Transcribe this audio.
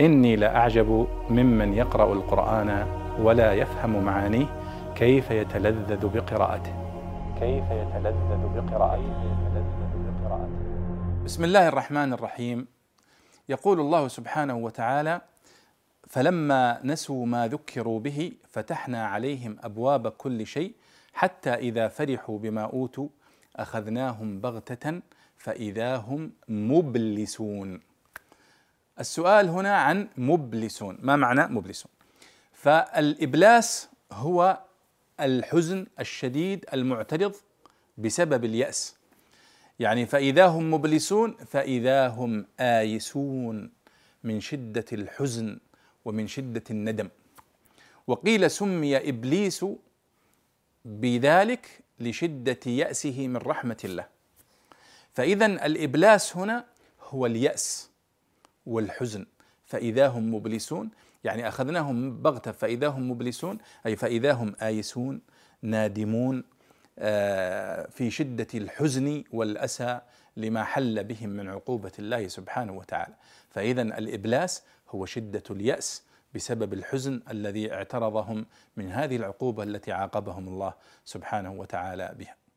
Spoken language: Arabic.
إني لأعجب ممن يقرأ القرآن ولا يفهم معانيه كيف يتلذذ بقراءته. كيف يتلذذ بقراءته. بسم الله الرحمن الرحيم. يقول الله سبحانه وتعالى فلما نسوا ما ذكروا به فتحنا عليهم أبواب كل شيء حتى إذا فرحوا بما أوتوا أخذناهم بغتة فإذا هم مبلسون. السؤال هنا عن مبلسون. ما معنى مبلسون؟ فالإبلاس هو الحزن الشديد المعترض بسبب اليأس. يعني فإذا هم مبلسون فإذا هم آيسون من شدة الحزن ومن شدة الندم. وقيل سمي إبليس بذلك لشدة يأسه من رحمة الله. فاذا الإبلاس هنا هو اليأس. والحزن. فإذا هم مبلسون يعني أخذناهم بغتة فإذا هم مبلسون أي فإذا هم آيسون نادمون آه، في شدة الحزن والأسى لما حل بهم من عقوبة الله سبحانه وتعالى. فاذا الإبلاس هو شدة اليأس بسبب الحزن الذي اعترضهم من هذه العقوبة التي عاقبهم الله سبحانه وتعالى بها.